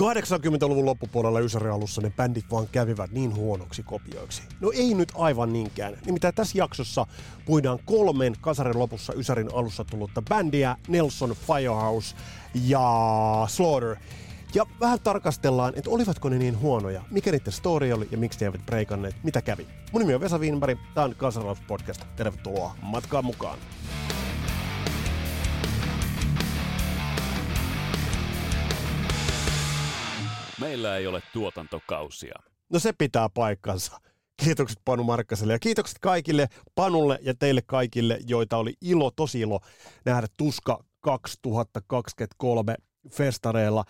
80-luvun loppupuolella Ysärin alussa ne bändit vaan kävivät niin huonoksi kopioiksi. No ei nyt aivan niinkään. Nimittäin tässä jaksossa puidaan kolmen kasarin lopussa Ysärin alussa tullutta bändiä, Nelson Firehouse ja Slaughter. Ja vähän tarkastellaan, että olivatko ne niin huonoja, mikä niiden story oli ja miksi ne eivät breikanneet, mitä kävi. Mun nimi on Vesa Wienberg, tää on Kasarin podcast. Tervetuloa matkaan mukaan. Meillä ei ole tuotantokausia. No se pitää paikkansa. Kiitokset Panu Markkaselle ja kiitokset kaikille Panulle ja teille kaikille, joita oli ilo, tosi ilo nähdä Tuska 2023 festareilla.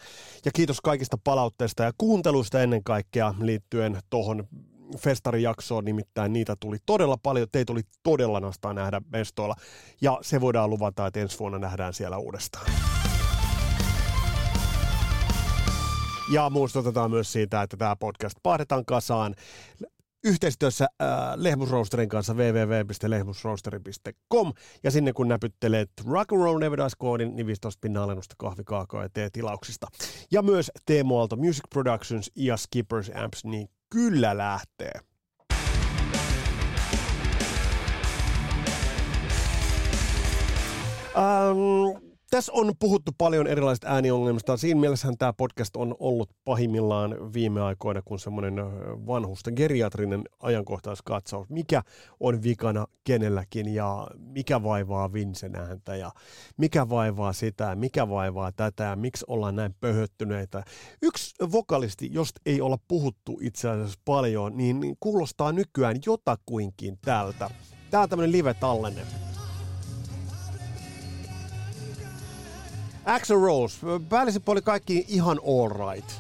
Ja kiitos kaikista palautteista ja kuunteluista ennen kaikkea liittyen tuohon festarijaksoon, nimittäin niitä tuli todella paljon, teitä tuli todella nastaa nähdä mestoilla, ja se voidaan luvata, että ensi vuonna nähdään siellä uudestaan. Ja muistutetaan myös siitä, että tämä podcast pahdetaan kasaan yhteistyössä äh, Lehmusroosterin kanssa www.lehmusroosteri.com ja sinne kun näpyttelet Rock and Roll Never koodin, niin 15 pinnan alennusta kahvikaakoa ja tilauksista. Ja myös Teemu Aalto Music Productions ja Skippers Amps, niin kyllä lähtee. Um, tässä on puhuttu paljon erilaisista ääniongelmista. Siinä mielessähän tämä podcast on ollut pahimmillaan viime aikoina kuin semmoinen vanhusten geriatrinen ajankohtaiskatsaus. Mikä on vikana kenelläkin ja mikä vaivaa Vincen ääntä ja mikä vaivaa sitä, mikä vaivaa tätä ja miksi ollaan näin pöhöttyneitä. Yksi vokalisti, josta ei olla puhuttu itse asiassa paljon, niin kuulostaa nykyään jotakuinkin tältä. Tämä on tämmöinen live-tallenne. Axel Rose, päällisin puoli kaikki ihan all right.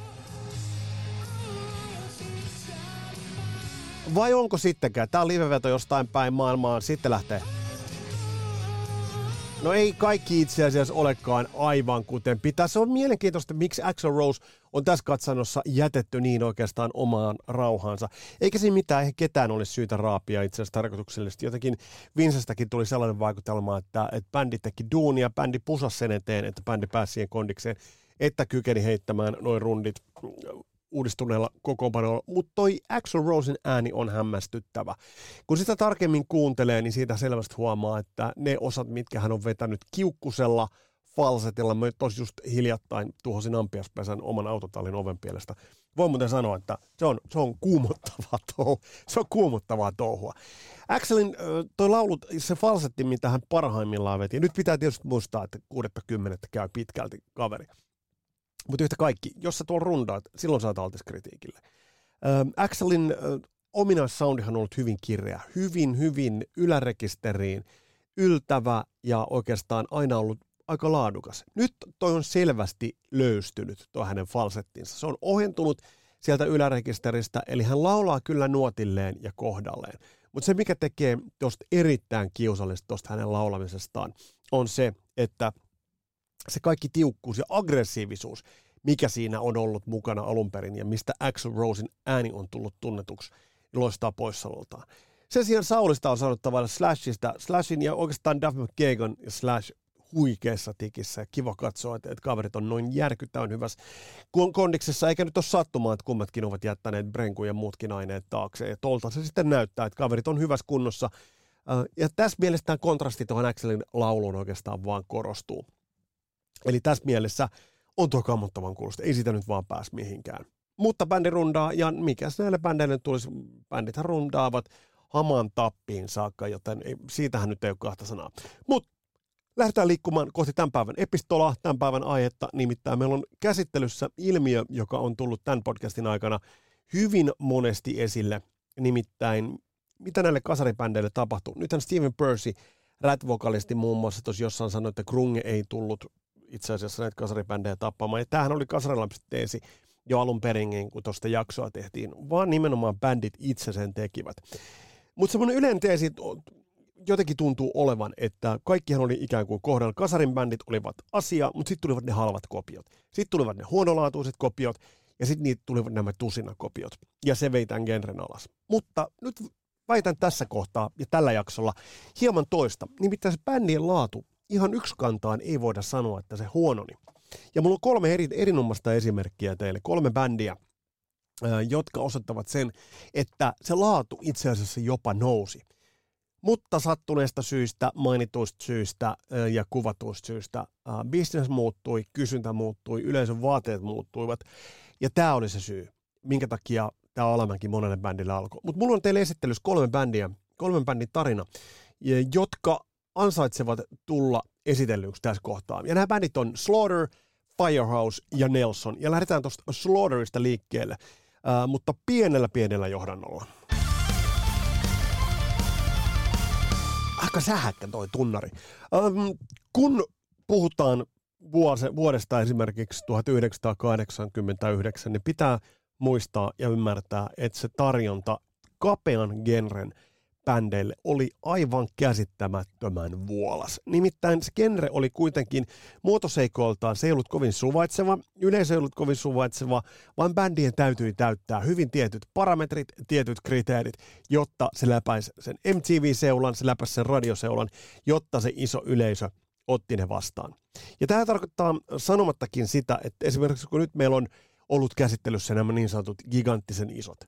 Vai onko sittenkään? Tää on liveveto jostain päin maailmaa, sitten lähtee. No ei kaikki itse asiassa olekaan aivan kuten pitää. Se on mielenkiintoista, miksi Axel Rose on tässä katsannossa jätetty niin oikeastaan omaan rauhaansa. Eikä siinä mitään, eihän ketään olisi syytä raapia itse asiassa tarkoituksellisesti. Jotenkin Vincestäkin tuli sellainen vaikutelma, että, että bändi teki duunia, bändi pusasi sen eteen, että bändi pääsi siihen kondikseen, että kykeni heittämään noin rundit uudistuneella kokoonpanolla, mutta toi Axel Rosen ääni on hämmästyttävä. Kun sitä tarkemmin kuuntelee, niin siitä selvästi huomaa, että ne osat, mitkä hän on vetänyt kiukkusella, falsetilla, mä tosi just hiljattain tuhosin ampiaspesän oman autotallin oven pielestä. Voin muuten sanoa, että se on, se on kuumottavaa touhua. Se on kuumottavaa touhua. Axelin toi laulut, se falsetti, mitä hän parhaimmillaan veti. Nyt pitää tietysti muistaa, että 6.10. käy pitkälti kaveri. Mutta yhtä kaikki, jos sä tuolla rundaat, silloin saat altis kritiikille. Axelin ominaissoundihan on ollut hyvin kirja, hyvin, hyvin ylärekisteriin, yltävä ja oikeastaan aina ollut aika laadukas. Nyt toi on selvästi löystynyt, tuo hänen falsettinsa. Se on ohentunut sieltä ylärekisteristä, eli hän laulaa kyllä nuotilleen ja kohdalleen. Mutta se, mikä tekee tuosta erittäin kiusallista tuosta hänen laulamisestaan, on se, että se kaikki tiukkuus ja aggressiivisuus, mikä siinä on ollut mukana alun perin ja mistä Axel Rosen ääni on tullut tunnetuksi, loistaa poissaololtaan. Sen sijaan Saulista on saanut tavallaan Slashista, Slashin ja oikeastaan Duff McKagan ja Slash huikeassa tikissä. Ja kiva katsoa, että, että kaverit on noin järkyttävän hyvässä kondiksessa, eikä nyt ole sattumaa, että kummatkin ovat jättäneet Brenku ja muutkin aineet taakse. Ja tolta se sitten näyttää, että kaverit on hyvässä kunnossa. Ja tässä mielessä tämä kontrasti tuohon Axelin lauluun oikeastaan vaan korostuu. Eli tässä mielessä on tuo kammottavan kuulosta. Ei sitä nyt vaan pääs mihinkään. Mutta bändi rundaa, ja mikäs näille bändeille tulisi, bändithän rundaavat haman tappiin saakka, joten ei, siitähän nyt ei ole kahta sanaa. Mutta lähdetään liikkumaan kohti tämän päivän epistolaa, tämän päivän aihetta. Nimittäin meillä on käsittelyssä ilmiö, joka on tullut tämän podcastin aikana hyvin monesti esille. Nimittäin, mitä näille kasaribändeille tapahtuu. Nythän Steven Percy, rat-vokalisti muun muassa tuossa jossain sanoi, että Krunge ei tullut itse asiassa näitä kasaribändejä tappamaan. Ja tämähän oli kasarilampsi jo alun perin, kun tuosta jaksoa tehtiin, vaan nimenomaan bändit itse sen tekivät. Mutta semmoinen yleinen teesi, jotenkin tuntuu olevan, että kaikkihan oli ikään kuin kohdalla. Kasarin bändit olivat asia, mutta sitten tulivat ne halvat kopiot. Sitten tulivat ne huonolaatuiset kopiot, ja sitten niitä tulivat nämä tusinakopiot. Ja se vei tämän genren alas. Mutta nyt väitän tässä kohtaa ja tällä jaksolla hieman toista. Nimittäin se bändien laatu ihan yksikantaan ei voida sanoa, että se huononi. Ja mulla on kolme eri, erinomaista esimerkkiä teille, kolme bändiä, jotka osoittavat sen, että se laatu itse asiassa jopa nousi. Mutta sattuneesta syistä, mainituista syistä ja kuvatuista syistä business muuttui, kysyntä muuttui, yleisön vaateet muuttuivat. Ja tämä oli se syy, minkä takia tämä alamäki monelle bändille alkoi. Mutta mulla on teille esittelyssä kolme bändiä, kolmen bändin tarina, jotka ansaitsevat tulla esitellyksi tässä kohtaa. Ja nämä bändit on Slaughter, Firehouse ja Nelson. Ja lähdetään tuosta Slaughterista liikkeelle, mutta pienellä pienellä johdannolla. Aika sähäkkä toi tunnari. Ähm, kun puhutaan vuose, vuodesta esimerkiksi 1989, niin pitää muistaa ja ymmärtää, että se tarjonta kapean genren – bändeille oli aivan käsittämättömän vuolas. Nimittäin se genre oli kuitenkin muotoseikoiltaan, se ei ollut kovin suvaitseva, yleisö ei ollut kovin suvaitseva, vaan bändien täytyi täyttää hyvin tietyt parametrit, tietyt kriteerit, jotta se läpäisi sen MTV-seulan, se läpäisi sen radioseulan, jotta se iso yleisö otti ne vastaan. Ja tämä tarkoittaa sanomattakin sitä, että esimerkiksi kun nyt meillä on ollut käsittelyssä nämä niin sanotut giganttisen isot,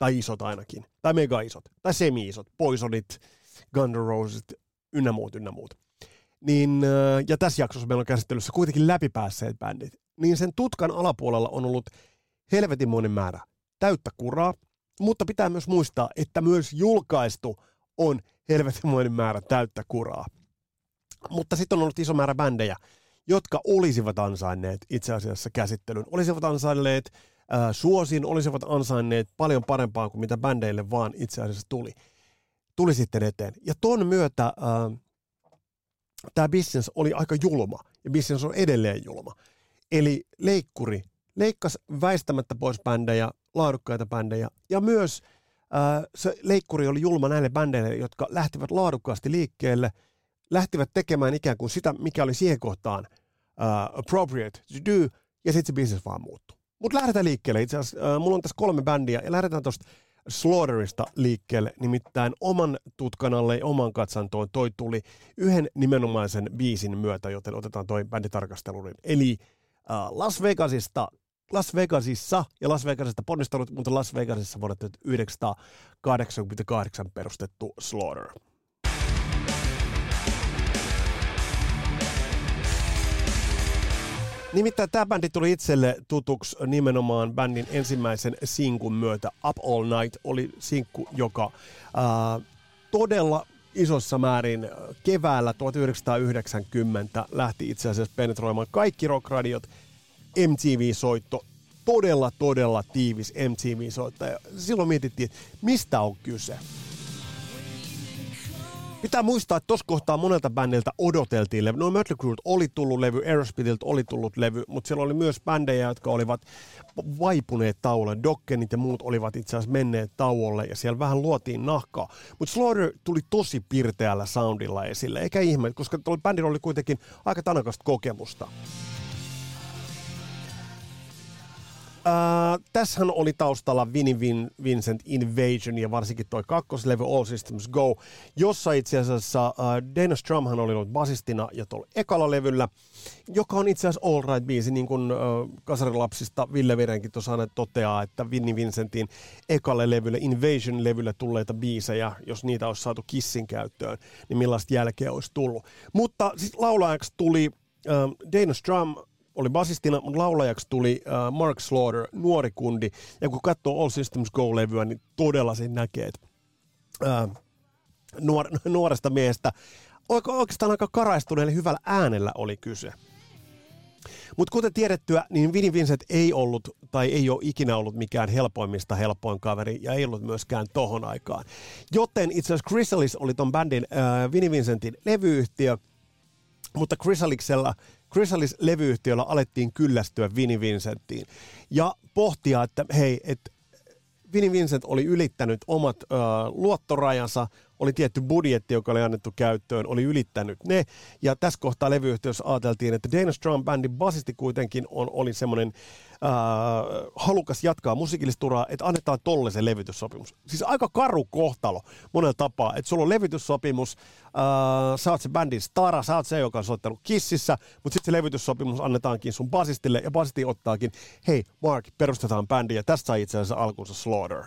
tai isot ainakin, tai mega isot, tai semi-isot, Poisonit, Guns N' Roses, ynnä muut, ynnä muut. Niin, ja tässä jaksossa meillä on käsittelyssä kuitenkin läpipäässeet bändit, niin sen tutkan alapuolella on ollut helvetinmoinen määrä täyttä kuraa, mutta pitää myös muistaa, että myös julkaistu on helvetinmoinen määrä täyttä kuraa. Mutta sitten on ollut iso määrä bändejä, jotka olisivat ansainneet itse asiassa käsittelyn, olisivat ansainneet ää, suosin olisivat ansainneet paljon parempaa kuin mitä bändeille vaan itse asiassa tuli, tuli sitten eteen. Ja ton myötä tämä business oli aika julma, ja business on edelleen julma. Eli leikkuri leikkasi väistämättä pois bändejä, laadukkaita bändejä, ja myös ää, se leikkuri oli julma näille bändeille, jotka lähtivät laadukkaasti liikkeelle, lähtivät tekemään ikään kuin sitä, mikä oli siihen kohtaan uh, appropriate to do, ja sitten se business vaan muuttui. Mutta lähdetään liikkeelle. Itse asiassa äh, mulla on tässä kolme bändiä ja lähdetään tuosta Slaughterista liikkeelle. Nimittäin oman tutkan alle ja oman katsantoon toi tuli yhden nimenomaisen biisin myötä, joten otetaan toi bänditarkasteluun. Eli äh, Las Vegasista Las Vegasissa ja Las Vegasista ponnistanut, mutta Las Vegasissa vuonna 1988 perustettu Slaughter. Nimittäin tämä bändi tuli itselle tutuksi nimenomaan bändin ensimmäisen sinkun myötä. Up All Night oli sinkku, joka ää, todella isossa määrin keväällä 1990 lähti itse asiassa penetroimaan kaikki rockradiot, MTV-soitto, todella, todella tiivis MTV-soitto. Ja silloin mietittiin, että mistä on kyse. Pitää muistaa, että tuossa kohtaa monelta bändiltä odoteltiin levy. No Mötley Crue oli tullut levy, Aerosmithilta oli tullut levy, mutta siellä oli myös bändejä, jotka olivat vaipuneet tauolle. Dokkenit ja muut olivat itse asiassa menneet tauolle ja siellä vähän luotiin nahkaa. Mutta Slaughter tuli tosi pirteällä soundilla esille, eikä ihme, koska bändillä oli kuitenkin aika tanakasta kokemusta. Äh, tässähän oli taustalla Vinnie Vin, Vincent Invasion ja varsinkin toi kakkoslevy All Systems Go, jossa itse asiassa äh, Dana Strumhan oli ollut basistina ja tuolla ekalla levyllä, joka on itse asiassa All Right-biisi, niin kuin äh, kasarilapsista Ville Virenkin tuossa aina toteaa, että Vinnie Vincentin ekalle levylle, Invasion-levylle tulleita biisejä, jos niitä olisi saatu Kissin käyttöön, niin millaista jälkeä olisi tullut. Mutta sitten laulajaksi tuli äh, Dana Strum, oli basistina, mutta laulajaksi tuli uh, Mark Slaughter, nuori kundi. Ja kun katsoo All Systems Go-levyä, niin todella sen näkee, että uh, nuor, nuoresta miehestä oikeastaan aika karaistuneelle hyvällä äänellä oli kyse. Mutta kuten tiedettyä, niin Vinnie Vincent ei ollut tai ei ole ikinä ollut mikään helpoimmista helpoin kaveri ja ei ollut myöskään tohon aikaan. Joten itse asiassa Chrysalis oli ton bändin äh, Vinnie Vincentin levyyhtiö, mutta Chrysaliksella Chrysalis-levyyhtiöllä alettiin kyllästyä Vinnie Vincenttiin ja pohtia, että hei, että Vinnie Vincent oli ylittänyt omat ö, luottorajansa, oli tietty budjetti, joka oli annettu käyttöön, oli ylittänyt ne. Ja tässä kohtaa levyyhtiössä ajateltiin, että Dana Strum Bandin basisti kuitenkin on, oli semmoinen äh, halukas jatkaa musiikillisturaa, että annetaan tolle se levytyssopimus. Siis aika karu kohtalo monella tapaa, että sulla on levytyssopimus, äh, sä oot se bändin stara, sä oot se, joka on soittanut kississä, mutta sitten se levytyssopimus annetaankin sun basistille, ja basisti ottaakin, hei Mark, perustetaan bändi, ja tästä sai itse asiassa alkuunsa Slaughter.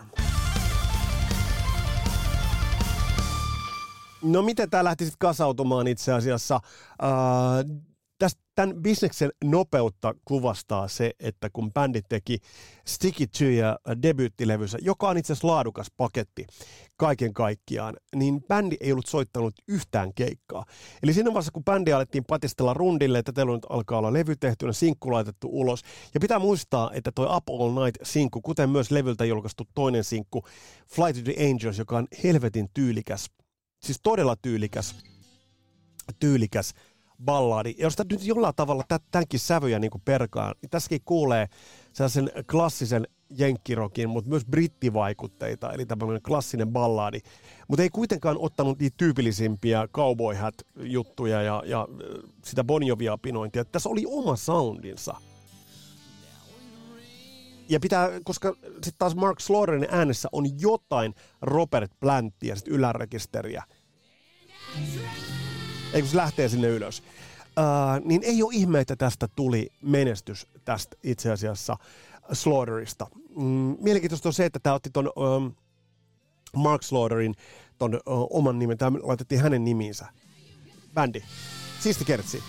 No miten tämä lähti sitten kasautumaan itse asiassa? Äh, tämän bisneksen nopeutta kuvastaa se, että kun bändi teki Sticky To ja debyyttilevynsä, joka on itse asiassa laadukas paketti kaiken kaikkiaan, niin bändi ei ollut soittanut yhtään keikkaa. Eli siinä vaiheessa, kun bändi alettiin patistella rundille, että teillä nyt alkaa olla levy tehtynä, sinkku laitettu ulos. Ja pitää muistaa, että toi Up All Night-sinkku, kuten myös levyltä julkaistu toinen sinkku, Fly to the Angels, joka on helvetin tyylikäs siis todella tyylikäs, tyylikäs balladi, josta nyt jollain tavalla tämänkin sävyjä niin perkaan. Tässäkin kuulee sellaisen klassisen jenkkirokin, mutta myös brittivaikutteita, eli tämmöinen klassinen balladi. Mutta ei kuitenkaan ottanut niitä tyypillisimpiä cowboy juttuja ja, ja sitä Bon Jovia-pinointia. Tässä oli oma soundinsa. Ja pitää, koska sitten taas Mark Slaughterin äänessä on jotain Robert Planttia, sit ylärekisteriä, ei kun se lähtee sinne ylös. Uh, niin ei ole ihme, että tästä tuli menestys tästä itse asiassa Slaughterista. Mm, mielenkiintoista on se, että tämä otti ton um, Mark Slaughterin ton uh, oman nimen, tämä laitettiin hänen nimiinsä. Bändi. Siisti kertsi.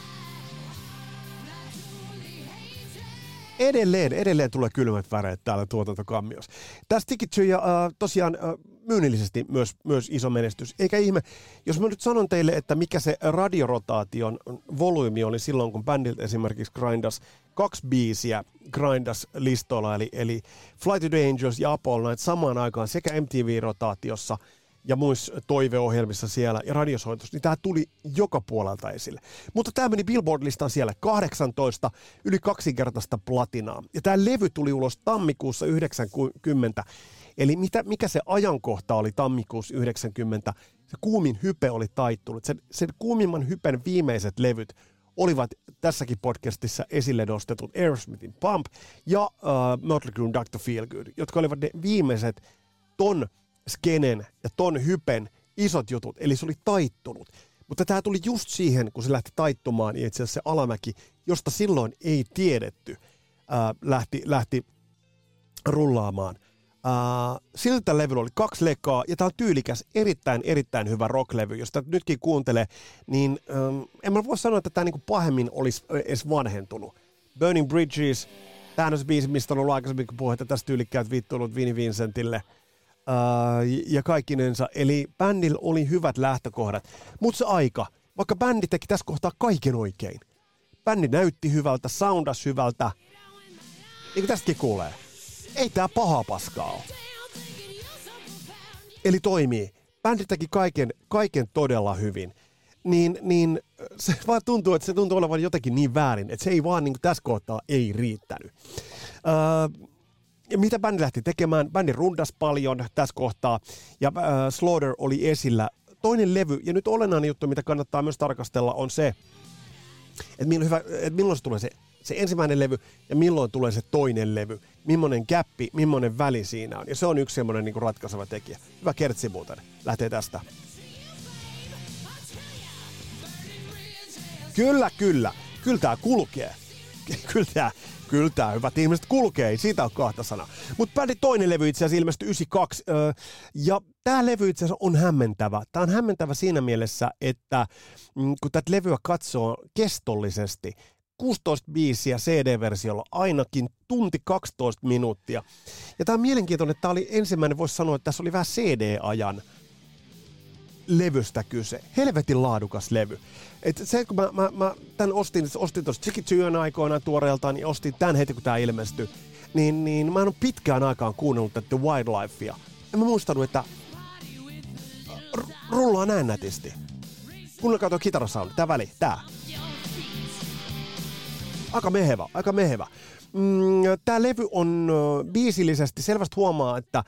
Edelleen, edelleen tulee kylmät väreet täällä tuotantokammiossa. Tästä Sticky ja uh, tosiaan uh, myynnillisesti myös, myös iso menestys. Eikä ihme, jos mä nyt sanon teille, että mikä se radiorotaation volyymi oli silloin, kun bändiltä esimerkiksi grindas kaksi biisiä grindas listoilla, eli, eli Fly to the Angels ja Apollo Night samaan aikaan sekä MTV-rotaatiossa ja muissa toiveohjelmissa siellä ja radiosoitus, niin tämä tuli joka puolelta esille. Mutta tämä meni Billboard-listaan siellä 18, yli kaksinkertaista platinaa. Ja tämä levy tuli ulos tammikuussa 90 Eli mitä, mikä se ajankohta oli tammikuussa 90, se kuumin hype oli taittunut. Sen, sen kuumimman hypen viimeiset levyt olivat tässäkin podcastissa esille nostetut Aerosmithin Pump ja uh, Motley Crue Dr. Feelgood, jotka olivat ne viimeiset ton skenen ja ton hypen isot jutut, eli se oli taittunut. Mutta tämä tuli just siihen, kun se lähti taittumaan, niin itse asiassa se alamäki, josta silloin ei tiedetty, uh, lähti, lähti rullaamaan. Uh, siltä levyllä oli kaksi lekaa, ja tämä on tyylikäs, erittäin, erittäin hyvä rocklevy. Jos tätä nytkin kuuntelee, niin um, en mä voi sanoa, että tämä niinku pahemmin olisi edes vanhentunut. Burning Bridges, tämä on se biisi, mistä on ollut aikaisemmin että tästä tyylikkäät viittuilut Vinnie Vincentille. Uh, ja kaikkinensa. Eli bändillä oli hyvät lähtökohdat. Mutta se aika, vaikka bändi teki tässä kohtaa kaiken oikein. Bändi näytti hyvältä, soundas hyvältä. Niin kuin tästäkin kuulee ei tää paha paskaa ole. Eli toimii. Bändi teki kaiken, kaiken todella hyvin. Niin, niin se vaan tuntuu, että se tuntuu olevan jotenkin niin väärin, että se ei vaan niin tässä kohtaa ei riittänyt. Öö, ja mitä bändi lähti tekemään? Bändi rundas paljon tässä kohtaa ja äh, Slaughter oli esillä. Toinen levy, ja nyt olennainen juttu, mitä kannattaa myös tarkastella, on se, että milloin, hyvä, että milloin se tulee se se ensimmäinen levy ja milloin tulee se toinen levy. Millainen käppi, millainen väli siinä on. Ja se on yksi semmoinen niin ratkaiseva tekijä. Hyvä kertsi muuten. Lähtee tästä. Kyllä, kyllä. Kyllä tämä kulkee. Kyllä tämä, kyllä tämä hyvät ihmiset kulkee, ei siitä on kahta sanaa. Mutta bändin toinen levy itse asiassa ilmestyi 92, öö, ja tämä levy itse asiassa on hämmentävä. Tämä on hämmentävä siinä mielessä, että mm, kun tätä levyä katsoo kestollisesti, 16 biisiä CD-versiolla, ainakin tunti 12 minuuttia. Ja tämä on mielenkiintoinen, että tämä oli ensimmäinen, voisi sanoa, että tässä oli vähän CD-ajan levystä kyse. Helvetin laadukas levy. Et se, kun mä, mä, mä tämän ostin, ostin tuosta Chicky aikoinaan tuoreeltaan, niin ostin tämän heti, kun tämä ilmestyi. Niin, niin mä en ole pitkään aikaan kuunnellut tätä Wildlifea. En mä muistanut, että r- rullaa näin nätisti. Kuunnelkaa tuo kitarasound, tää väli, tää. Aika mehevä, aika mehevä. Mm, Tämä levy on biisillisesti, selvästi huomaa, että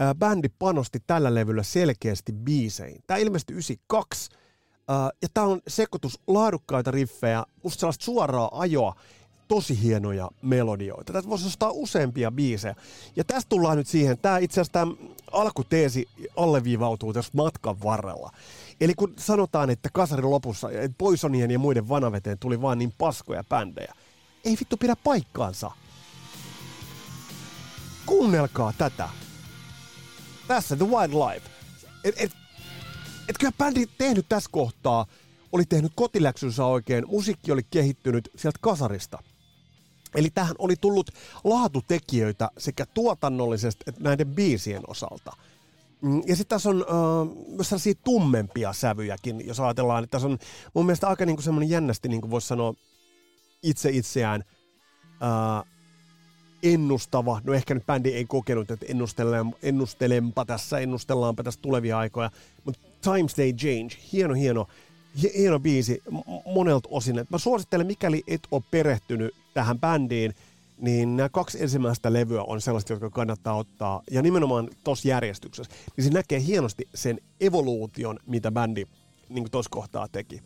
ö, bändi panosti tällä levyllä selkeästi biiseihin. Tämä ilmestyi 92, ö, ja tämä on sekoitus laadukkaita riffejä, musta sellaista suoraa ajoa, tosi hienoja melodioita. Tästä voisi ostaa useampia biisejä. Ja tästä tullaan nyt siihen, tämä itse asiassa tämä alkuteesi alleviivautuu tässä matkan varrella. Eli kun sanotaan, että kasarin lopussa Poisonien ja muiden vanaveteen tuli vaan niin paskoja bändejä, ei vittu pidä paikkaansa. Kuunnelkaa tätä. Tässä The Wildlife. Et, et, et kyllä bändi tehnyt tässä kohtaa, oli tehnyt kotiläksynsä oikein, musiikki oli kehittynyt sieltä kasarista. Eli tähän oli tullut laatutekijöitä sekä tuotannollisesti että näiden biisien osalta. Mm, Ja sitten tässä on äh, myös sellaisia tummempia sävyjäkin, jos ajatellaan, että tässä on mun mielestä aika niinku semmoinen jännästi, niin kuin voisi sanoa, itse itseään äh, ennustava. No ehkä nyt bändi ei kokenut, että ennustelen, ennustelenpa tässä, ennustellaanpa tässä tulevia aikoja. Mutta Times They Change, hieno, hieno, hi- hieno biisi monelta osin. Mä suosittelen, mikäli et ole perehtynyt tähän bändiin, niin nämä kaksi ensimmäistä levyä on sellaista, jotka kannattaa ottaa, ja nimenomaan tuossa järjestyksessä, niin se näkee hienosti sen evoluution, mitä bändi niin tuossa kohtaa teki.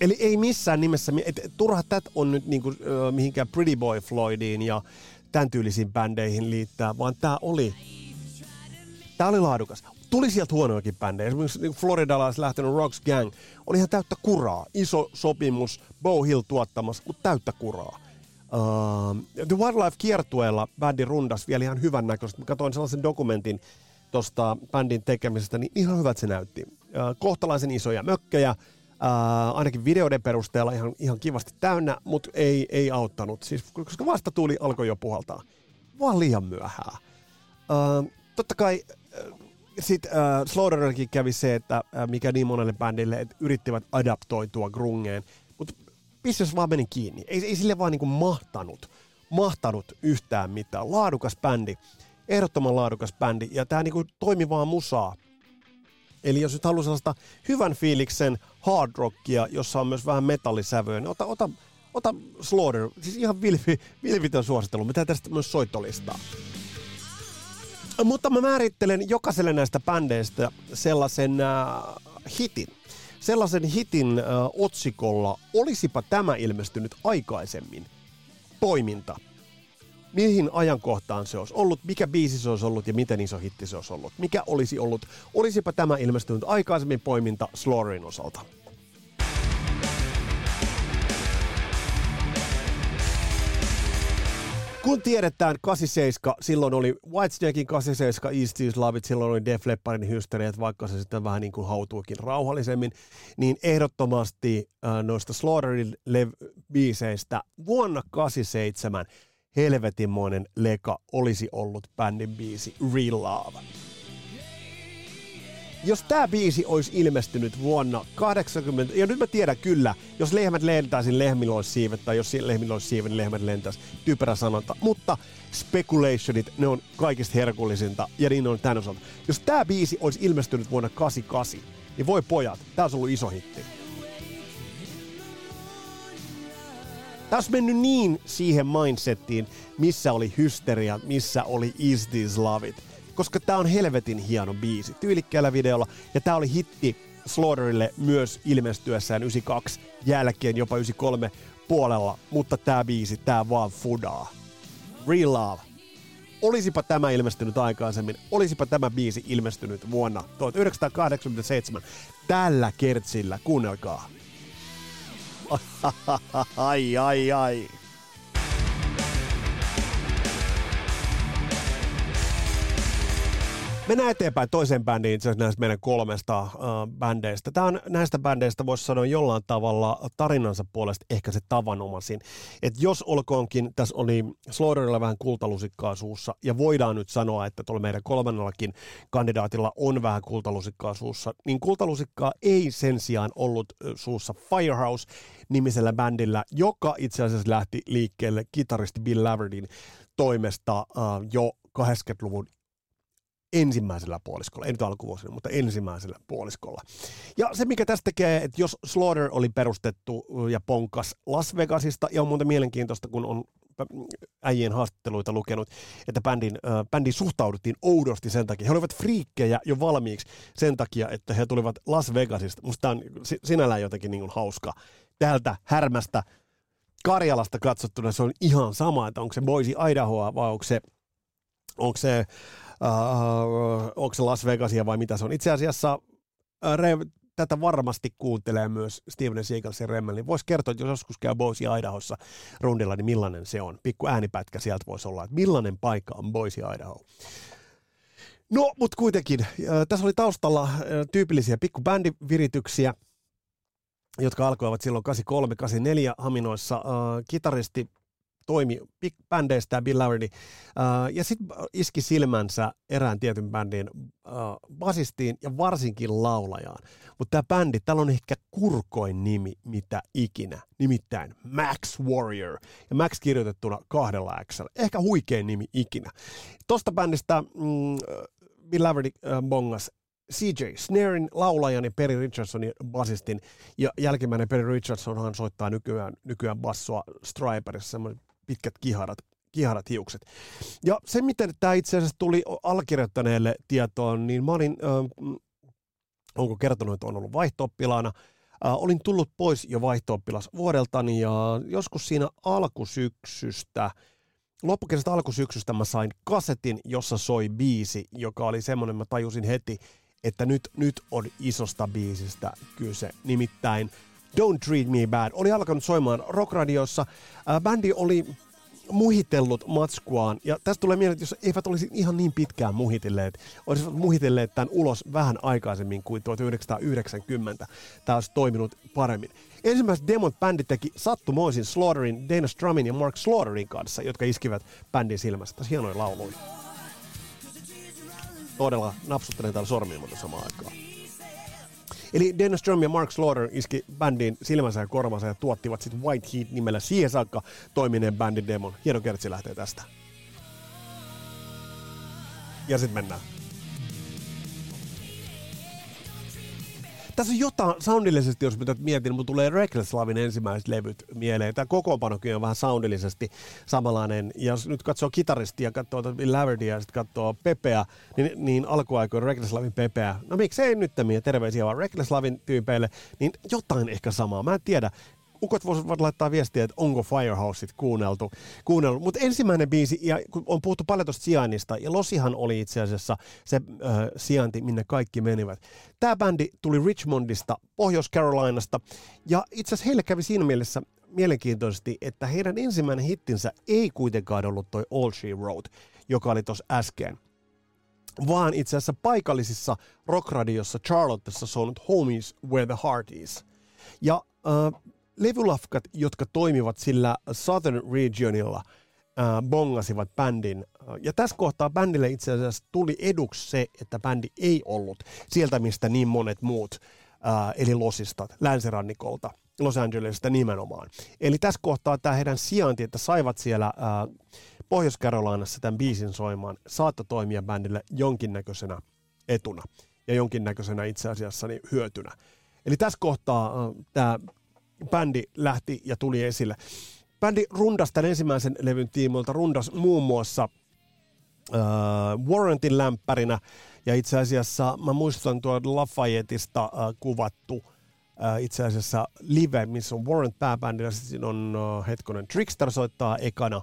Eli ei missään nimessä, et, et, turha tätä on nyt niinku, mihinkään Pretty Boy Floydiin ja tämän tyylisiin bändeihin liittää, vaan tämä oli, tää oli laadukas. Tuli sieltä huonojakin bändejä. Esimerkiksi niinku Floridalais lähtenyt Rocks Gang oli ihan täyttä kuraa. Iso sopimus, Bow Hill tuottamassa, mutta täyttä kuraa. Uh, The Wildlife kiertueella bändi rundas vielä ihan hyvän näköistä. Mä katsoin sellaisen dokumentin tuosta bändin tekemisestä, niin ihan hyvät se näytti. Uh, kohtalaisen isoja mökkejä, uh, ainakin videoiden perusteella ihan, ihan kivasti täynnä, mutta ei, ei auttanut. Siis, koska vastatuuli alkoi jo puhaltaa. Vaan liian myöhään. Uh, totta kai sitten äh, Slaughterillekin kävi se, että äh, mikä niin monelle bändille, että yrittivät adaptoitua grungeen, mutta pistos vaan meni kiinni. Ei, ei sille vaan niinku mahtanut, mahtanut yhtään mitään. Laadukas bändi, ehdottoman laadukas bändi, ja tämä niinku toimi vaan musaa. Eli jos nyt haluaa sellaista hyvän fiiliksen hard rockia, jossa on myös vähän metallisävyä, niin ota, ota, ota Slaughter, siis ihan vilvi, vilvitön suosittelu. Teen tästä myös soittolistaa. Mutta mä määrittelen jokaiselle näistä bändeistä sellaisen äh, hitin. Sellaisen hitin äh, otsikolla, olisipa tämä ilmestynyt aikaisemmin. Poiminta. Mihin ajankohtaan se olisi ollut, mikä biisi se olisi ollut ja miten iso hitti se olisi ollut. Mikä olisi ollut, olisipa tämä ilmestynyt aikaisemmin poiminta Slaughterin osalta. Kun tiedetään 87, silloin oli Whitesnakein 87, East Is Love It, silloin oli Def Lepparin hysteriat, vaikka se sitten vähän niin kuin hautuukin rauhallisemmin, niin ehdottomasti äh, noista Slaughterin lev- biiseistä vuonna 87 helvetinmoinen leka olisi ollut bändin biisi Real Love. Jos tämä biisi olisi ilmestynyt vuonna 80, ja nyt mä tiedän kyllä, jos lehmät lentäisi, lehmillä olisi siivet, tai jos lehmillä olisi siivet, niin lehmät lentäisi, typerä sanonta. Mutta speculationit, ne on kaikista herkullisinta, ja niin on tämän osalta. Jos tämä biisi olisi ilmestynyt vuonna 88, niin voi pojat, tämä olisi ollut iso hitti. Olisi mennyt niin siihen mindsettiin, missä oli hysteria, missä oli Is This Love It. Koska tämä on helvetin hieno biisi, tyylikkäällä videolla, ja tämä oli hitti Slaughterille myös ilmestyessään 92 jälkeen, jopa 93 puolella, mutta tämä biisi, tämä vaan fudaa. Real Love. Olisipa tämä ilmestynyt aikaisemmin, olisipa tämä biisi ilmestynyt vuonna 1987 tällä kertsillä, kuunnelkaa. はいはいはい。Mennään eteenpäin toiseen bändiin itse asiassa näistä meidän kolmesta äh, bändeistä. Tämä on näistä bändeistä, voisi sanoa jollain tavalla tarinansa puolesta ehkä se tavanomaisin. Että jos olkoonkin, tässä oli Slaughterilla vähän kultalusikkaa suussa, ja voidaan nyt sanoa, että tuolla meidän kolmannellakin kandidaatilla on vähän kultalusikkaa suussa, niin kultalusikkaa ei sen sijaan ollut suussa Firehouse-nimisellä bändillä, joka itse asiassa lähti liikkeelle kitaristi Bill Laverdin toimesta äh, jo 80-luvun ensimmäisellä puoliskolla, ei nyt alkuvuosina, mutta ensimmäisellä puoliskolla. Ja se, mikä tästä tekee, että jos Slaughter oli perustettu ja ponkas Las Vegasista, ja on muuten mielenkiintoista, kun on äijien haastatteluita lukenut, että bändin, äh, bändin suhtauduttiin oudosti sen takia. He olivat friikkejä jo valmiiksi sen takia, että he tulivat Las Vegasista. Musta tämä on sinällään jotenkin niin hauska. Täältä härmästä Karjalasta katsottuna se on ihan sama, että onko se Boise Idahoa vai onko se, onko se, uh, onko se Las Vegasia vai mitä se on. Itse asiassa uh, tätä varmasti kuuntelee myös Steven Seagals ja Remmel, niin voisi kertoa, että jos joskus käy Boise Idahossa rundilla, niin millainen se on. Pikku äänipätkä sieltä voisi olla, että millainen paikka on Boise Idaho. No, mutta kuitenkin, äh, tässä oli taustalla äh, tyypillisiä pikku bändivirityksiä, jotka alkoivat silloin 83-84 Haminoissa. Äh, kitaristi toimi bändeistä Bill Laverty, uh, ja sitten iski silmänsä erään tietyn bändin basistiin ja varsinkin laulajaan. Mutta tämä bändi, täällä on ehkä kurkoin nimi mitä ikinä, nimittäin Max Warrior. Ja Max kirjoitettuna kahdella X. Ehkä huikein nimi ikinä. Tosta bändistä mm, Bill Laverty bongas CJ Snarin, laulajan ja Perry Richardsonin basistin. Ja jälkimmäinen Perry Richardsonhan soittaa nykyään, nykyään bassoa Striperissa, semmoinen pitkät kiharat, kiharat hiukset. Ja se, miten tämä itse asiassa tuli allekirjoittaneelle tietoon, niin mä olin, äh, onko kertonut, että on ollut vaihto Äh, olin tullut pois jo vaihto vuodeltani ja joskus siinä alkusyksystä, loppukesästä alkusyksystä mä sain kasetin, jossa soi biisi, joka oli semmoinen, mä tajusin heti, että nyt, nyt on isosta biisistä kyse. Nimittäin Don't Treat Me Bad oli alkanut soimaan rockradiossa. Bändi oli muhitellut matskuaan, ja tästä tulee mieleen, että jos eivät olisi ihan niin pitkään muhitelleet, olisivat muhitelleet tämän ulos vähän aikaisemmin kuin 1990, tämä olisi toiminut paremmin. Ensimmäiset demot bändi teki sattumoisin Slaughterin, Dana Strummin ja Mark Slaughterin kanssa, jotka iskivät bändin silmässä. Tässä hienoja lauluja. Todella napsuttelen täällä mutta samaan aikaan. Eli Dennis Strom ja Mark Slaughter iski bändiin silmänsä ja korvansa ja tuottivat sitten White Heat nimellä siihen saakka toimineen bändin demon. Hieno kertsi lähtee tästä. Ja sitten mennään. Tässä on jotain soundillisesti, jos mitä mietin, mutta tulee Reckless Lavin ensimmäiset levyt mieleen. Tämä kokoonpanokin on vähän soundillisesti samanlainen. Ja jos nyt katsoo kitaristia ja katsoo Lavertyä ja sitten katsoo Pepeä, niin, niin alkuaikoina Reckless Lavin Pepeä. No miksei nyt terveisiä vaan Reckless Lavin tyypeille, niin jotain ehkä samaa. Mä en tiedä ukot voisivat laittaa viestiä, että onko Firehouset kuunneltu. kuunneltu. Mutta ensimmäinen biisi, ja kun on puhuttu paljon tuosta sijainnista, ja Losihan oli itse asiassa se äh, sijainti, minne kaikki menivät. Tämä bändi tuli Richmondista, Pohjois-Carolinasta, ja itse asiassa heille kävi siinä mielessä mielenkiintoisesti, että heidän ensimmäinen hittinsä ei kuitenkaan ollut toi All She Wrote, joka oli tuossa äsken vaan itse asiassa paikallisissa rockradiossa Charlottessa soinut Homies Where the Heart Is. Ja äh, levylafkat, jotka toimivat sillä Southern Regionilla, äh, bongasivat bändin. Ja tässä kohtaa bändille itse asiassa tuli eduksi se, että bändi ei ollut sieltä, mistä niin monet muut, äh, eli Losista, länsirannikolta, Los Angelesista nimenomaan. Eli tässä kohtaa tämä heidän sijainti, että saivat siellä äh, Pohjois-Carolinassa tämän biisin soimaan, saattoi toimia bändille jonkinnäköisenä etuna ja jonkinnäköisenä itse asiassa niin hyötynä. Eli tässä kohtaa äh, tämä bändi lähti ja tuli esille. Bändi rundas tämän ensimmäisen levyn tiimoilta, rundas muun muassa äh, Warrantin lämpärinä, ja itse asiassa mä muistan tuon Lafayetteista äh, kuvattu äh, itse asiassa live, missä on Warrant pääbändillä, sitten on äh, hetkonen Trickster soittaa ekana,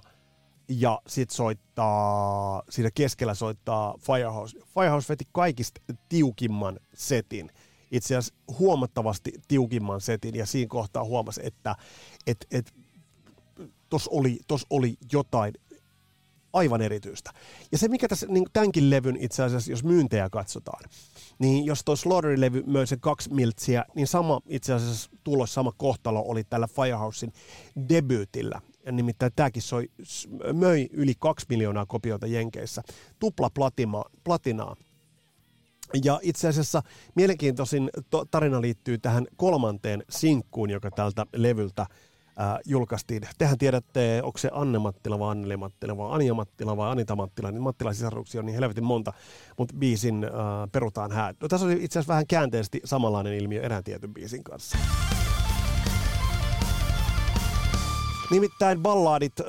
ja sitten soittaa, siinä keskellä soittaa Firehouse. Firehouse veti kaikista tiukimman setin itse asiassa huomattavasti tiukimman setin ja siinä kohtaa huomasi, että et, et, tuossa oli, tos oli jotain aivan erityistä. Ja se, mikä tässä niin tämänkin levyn itse asiassa, jos myyntejä katsotaan, niin jos tuo Slaughterin-levy möi sen kaksi miltsiä, niin sama itse asiassa tulos, sama kohtalo oli tällä Firehousein debyytillä. Ja nimittäin tämäkin soi, möi yli kaksi miljoonaa kopiota Jenkeissä. Tupla platima, platinaa. Ja itse asiassa mielenkiintoisin tarina liittyy tähän kolmanteen sinkkuun, joka tältä levyltä ää, julkaistiin. Tehän tiedätte, onko se Anne Mattila vai Anneli Mattila vai Anja Mattila vai Anita Mattila, niin Mattilan sisaruksia on niin helvetin monta, mutta biisin ää, perutaan häät. No, tässä oli itse asiassa vähän käänteisesti samanlainen ilmiö erään tietyn biisin kanssa. Nimittäin balladit äh,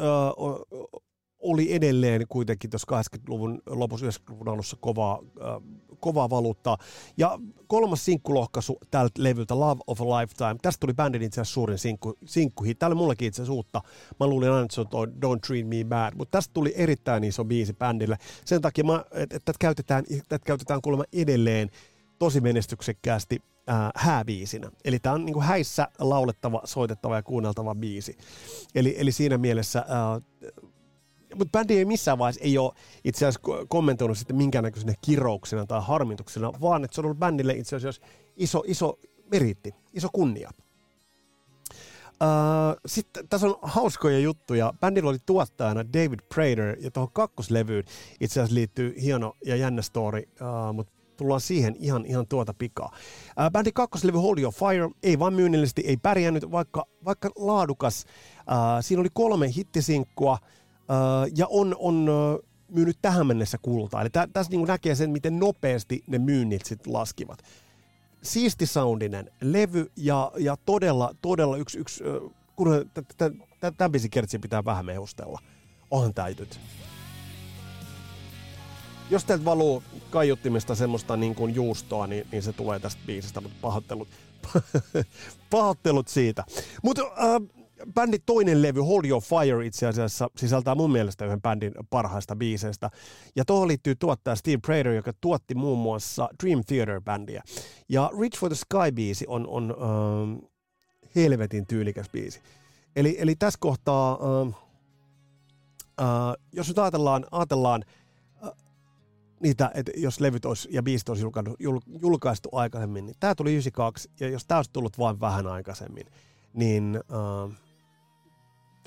oli edelleen kuitenkin tuossa 80-luvun lopussa 90-luvun alussa kovaa, äh, kovaa valuuttaa. Ja kolmas sinkkulohkaisu tältä levyltä, Love of a Lifetime. Tästä tuli bändin itse asiassa suurin sinkku, sinkkuhit. Täällä mullakin itse asiassa uutta. Mä luulin aina, että se on toi Don't Treat Me Bad. Mutta tästä tuli erittäin iso biisi bändille. Sen takia, että, että tätä käytetään, tätä käytetään kuulemma edelleen tosi menestyksekkäästi äh, hääbiisinä. Eli tämä on niin häissä laulettava, soitettava ja kuunneltava biisi. Eli, eli siinä mielessä äh, mutta bändi ei missään vaiheessa ei ole itse asiassa kommentoinut sitten minkäännäköisenä kirouksena tai harmituksena, vaan että se on ollut bändille itse asiassa iso, iso meriitti, iso kunnia. Uh, sitten tässä on hauskoja juttuja. Bändillä oli tuottajana David Prater ja tuohon kakkoslevyyn itse asiassa liittyy hieno ja jännä story, uh, mutta tullaan siihen ihan, ihan tuota pikaa. Uh, bändin kakkoslevy Hold Your Fire ei vaan myynnillisesti ei pärjännyt, vaikka, vaikka laadukas. Uh, siinä oli kolme hittisinkkua, ja on, on myynyt tähän mennessä kultaa. Eli tä, tässä niin näkee sen, miten nopeasti ne myynnit sitten laskivat. Siisti soundinen levy ja, ja todella, todella yksi, yksi kun tämän biisin kertsi pitää vähän mehustella. Onhan tää nyt. Jos teiltä valuu kaiuttimesta semmoista niin kuin juustoa, niin, niin se tulee tästä biisistä, mutta pahoittelut, pahoittelut siitä. Mutta äh, bändin toinen levy, Hold Your Fire, itse asiassa sisältää mun mielestä yhden bändin parhaista biiseistä. Ja tuohon liittyy tuottaja Steve Prater, joka tuotti muun muassa Dream Theater-bändiä. Ja Reach for the Sky-biisi on, on äh, helvetin tyylikäs biisi. Eli, eli tässä kohtaa, äh, äh, jos nyt ajatellaan, ajatellaan äh, niitä, että jos levyt olisi ja biisit olisi julkaistu, jul, julkaistu aikaisemmin, niin tämä tuli 92, ja jos tämä olisi tullut vain vähän aikaisemmin, niin äh,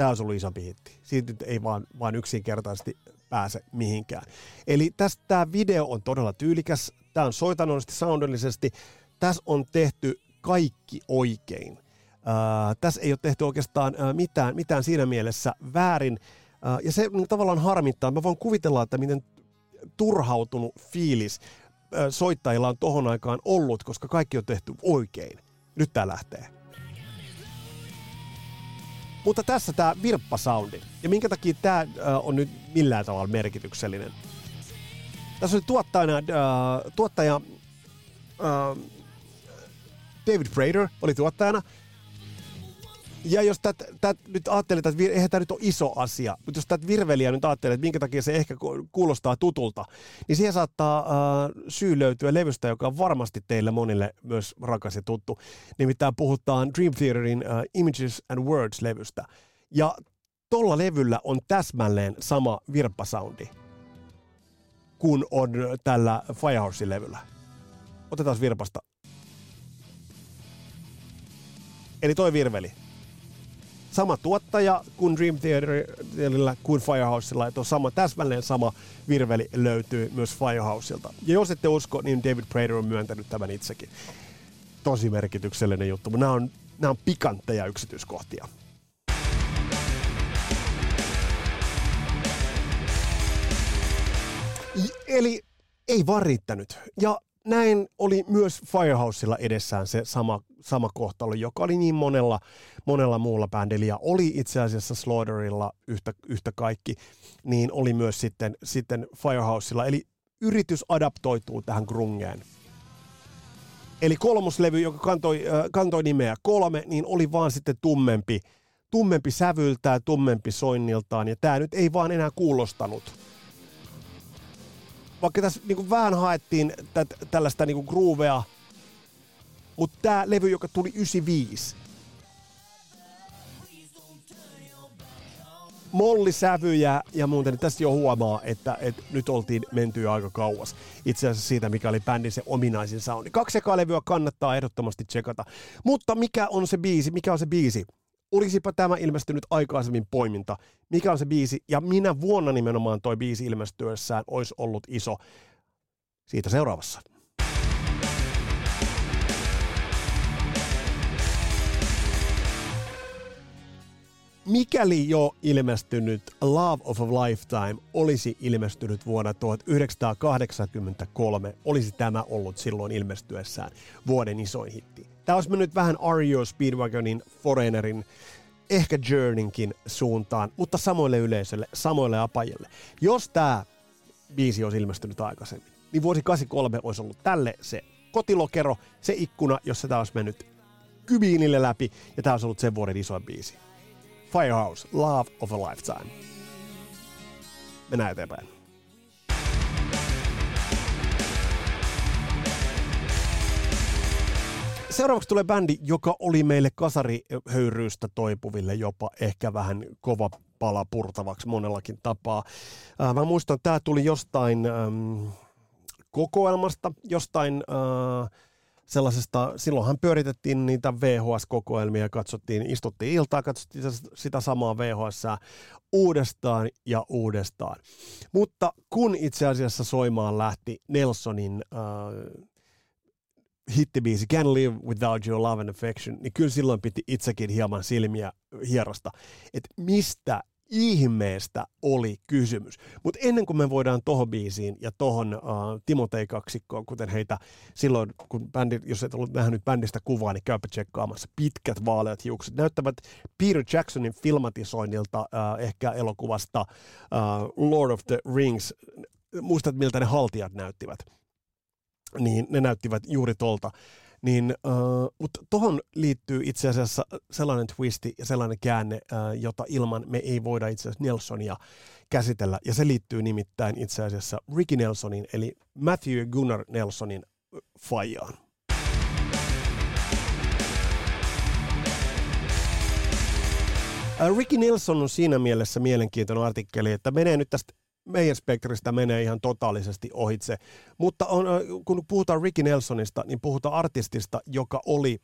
tämä olisi ollut isompi hitti. Siitä nyt ei vaan, vaan yksinkertaisesti pääse mihinkään. Eli tästä tämä video on todella tyylikäs. Tämä on soitanollisesti, soundillisesti. Tässä on tehty kaikki oikein. Äh, tässä ei ole tehty oikeastaan äh, mitään, mitään siinä mielessä väärin. Äh, ja se niin tavallaan harmittaa. Mä voin kuvitella, että miten turhautunut fiilis äh, soittajilla on tohon aikaan ollut, koska kaikki on tehty oikein. Nyt tää lähtee. Mutta tässä tämä virppasoundi. Ja minkä takia tämä äh, on nyt millään tavalla merkityksellinen. Tässä oli tuottajana, äh, tuottaja äh, David Prater oli tuottajana. Ja jos tät, tät nyt ajattelet, että eihän tämä nyt ole iso asia, mutta jos tätä virveliä nyt ajattelet, että minkä takia se ehkä kuulostaa tutulta, niin siihen saattaa äh, syy löytyä levystä, joka on varmasti teille monille myös rakas ja tuttu. Nimittäin puhutaan Dream Theaterin äh, Images and Words-levystä. Ja tolla levyllä on täsmälleen sama virppasoundi kuin on tällä Firehouse-levyllä. Otetaan virpasta. Eli toi virveli sama tuottaja kuin Dream Theaterilla kuin Firehousella, että on sama, täsmälleen sama virveli löytyy myös Firehouseilta. Ja jos ette usko, niin David Prater on myöntänyt tämän itsekin. Tosi merkityksellinen juttu, mutta nämä on, nämä on pikantteja yksityiskohtia. Eli ei vaan riittänyt. Ja näin oli myös Firehousella edessään se sama, sama kohtalo, joka oli niin monella, monella muulla bändillä ja oli itse asiassa Slaughterilla yhtä, yhtä kaikki, niin oli myös sitten, sitten Firehousella. Eli yritys adaptoituu tähän grungeen. Eli kolmoslevy, joka kantoi, äh, kantoi nimeä kolme, niin oli vaan sitten tummempi, tummempi sävyltään, tummempi soinniltaan, ja tämä nyt ei vaan enää kuulostanut vaikka tässä niin vähän haettiin tät, tällaista niin groovea, mutta tämä levy, joka tuli 95, mollisävyjä ja muuten, niin tästä jo huomaa, että, että nyt oltiin menty aika kauas itse asiassa siitä, mikä oli bändin se ominaisin soundi. Kaksi ekaa levyä kannattaa ehdottomasti tsekata. Mutta mikä on se biisi? Mikä on se biisi? Olisipa tämä ilmestynyt aikaisemmin poiminta, mikä on se biisi, ja minä vuonna nimenomaan toi biisi ilmestyessään olisi ollut iso. Siitä seuraavassa. Mikäli jo ilmestynyt Love of a Lifetime olisi ilmestynyt vuonna 1983, olisi tämä ollut silloin ilmestyessään vuoden isoin hitti. Tämä olisi mennyt vähän REO Speedwagonin, Foreignerin, ehkä Journeynkin suuntaan, mutta samoille yleisölle, samoille apajille. Jos tämä biisi olisi ilmestynyt aikaisemmin, niin vuosi 83 olisi ollut tälle se kotilokero, se ikkuna, jossa tämä olisi mennyt kybiinille läpi, ja tämä olisi ollut sen vuoden isoin biisi. Firehouse, Love of a Lifetime. Mennään eteenpäin. Seuraavaksi tulee bändi, joka oli meille kasarihöyryystä toipuville jopa ehkä vähän kova pala purtavaksi monellakin tapaa. Äh, mä muistan, että tämä tuli jostain ähm, kokoelmasta, jostain äh, sellaisesta, silloinhan pyöritettiin niitä VHS-kokoelmia, katsottiin, istuttiin iltaa, katsottiin sitä samaa VHS uudestaan ja uudestaan. Mutta kun itse asiassa soimaan lähti Nelsonin äh, hittibiisi Can't Live Without Your Love and Affection, niin kyllä silloin piti itsekin hieman silmiä hierosta, että mistä ihmeestä oli kysymys. Mutta ennen kuin me voidaan tohon biisiin ja tohon uh, Timotei kaksikkoon, kuten heitä silloin, kun bändi, jos et ollut nähnyt bändistä kuvaa, niin käypä tsekkaamassa pitkät vaaleat hiukset. Näyttävät Peter Jacksonin filmatisoinnilta uh, ehkä elokuvasta uh, Lord of the Rings. Muistat, miltä ne haltijat näyttivät? Niin ne näyttivät juuri tolta. Niin, uh, mutta tuohon liittyy itse asiassa sellainen twisti ja sellainen käänne, uh, jota ilman me ei voida itse asiassa Nelsonia käsitellä. Ja se liittyy nimittäin itse asiassa Ricky Nelsonin, eli Matthew Gunnar Nelsonin fajaan. Ricky Nelson on siinä mielessä mielenkiintoinen artikkeli, että menee nyt tästä meidän spektristä menee ihan totaalisesti ohitse. Mutta on, kun puhutaan Ricky Nelsonista, niin puhutaan artistista, joka oli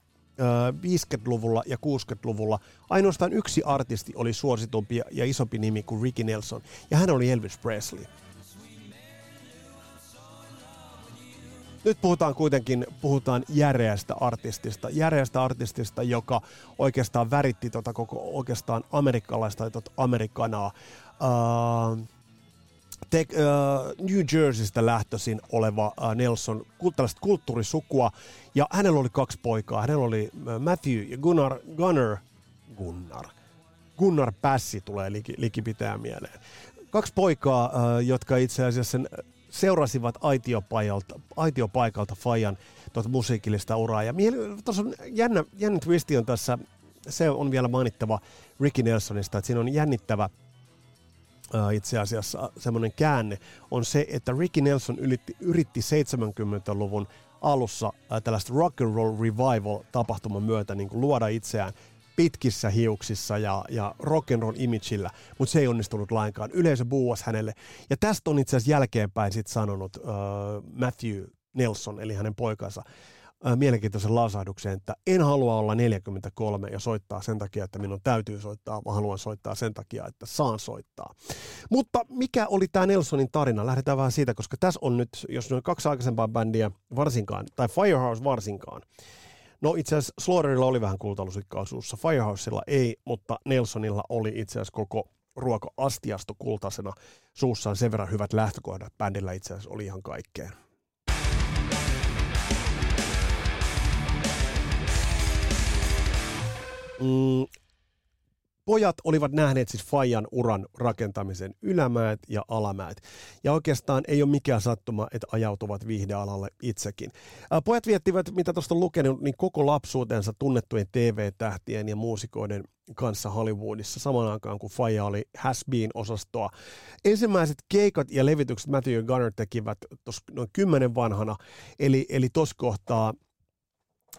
50-luvulla ja 60-luvulla ainoastaan yksi artisti oli suositumpi ja isompi nimi kuin Ricky Nelson, ja hän oli Elvis Presley. Nyt puhutaan kuitenkin puhutaan järeästä artistista, järeästä artistista, joka oikeastaan väritti tota koko oikeastaan amerikkalaista tota amerikanaa. Uh, te, uh, New Jerseystä lähtöisin oleva uh, Nelson, tällaista kulttuurisukua, ja hänellä oli kaksi poikaa. Hänellä oli Matthew ja Gunnar, Gunnar, Gunnar, Gunnar Pässi tulee liki, likipitää mieleen. Kaksi poikaa, uh, jotka itse asiassa seurasivat aitiopaikalta, aitiopaikalta Fajan tuota musiikillista uraa. Ja tuossa on jännä, jännä twisti on tässä, se on vielä mainittava Ricky Nelsonista, että siinä on jännittävä – itse asiassa semmoinen käänne on se, että Ricky Nelson yritti, yritti 70-luvun alussa tällaista rock and roll revival tapahtuman myötä niin kuin luoda itseään pitkissä hiuksissa ja, ja rock and roll imageillä, mutta se ei onnistunut lainkaan. Yleisö buuas hänelle. Ja tästä on itse asiassa jälkeenpäin sit sanonut uh, Matthew Nelson, eli hänen poikansa, äh, mielenkiintoisen lausahduksen, että en halua olla 43 ja soittaa sen takia, että minun täytyy soittaa, vaan haluan soittaa sen takia, että saan soittaa. Mutta mikä oli tämä Nelsonin tarina? Lähdetään vähän siitä, koska tässä on nyt, jos on kaksi aikaisempaa bändiä varsinkaan, tai Firehouse varsinkaan, No itse asiassa Slaughterilla oli vähän kultalusikkaa suussa, Firehousella ei, mutta Nelsonilla oli itse asiassa koko ruoko astiasto kultaisena suussaan sen verran hyvät lähtökohdat. Bändillä itse asiassa oli ihan kaikkeen. Mm, pojat olivat nähneet siis Fajan uran rakentamisen ylämäät ja alamäät. Ja oikeastaan ei ole mikään sattuma, että ajautuvat viihdealalle itsekin. Pojat viettivät, mitä tuosta on lukenut, niin koko lapsuutensa tunnettujen TV-tähtien ja muusikoiden kanssa Hollywoodissa samaan aikaan, kun Faja oli has been osastoa. Ensimmäiset keikat ja levitykset Matthew Gunner tekivät noin kymmenen vanhana, eli, eli tuossa kohtaa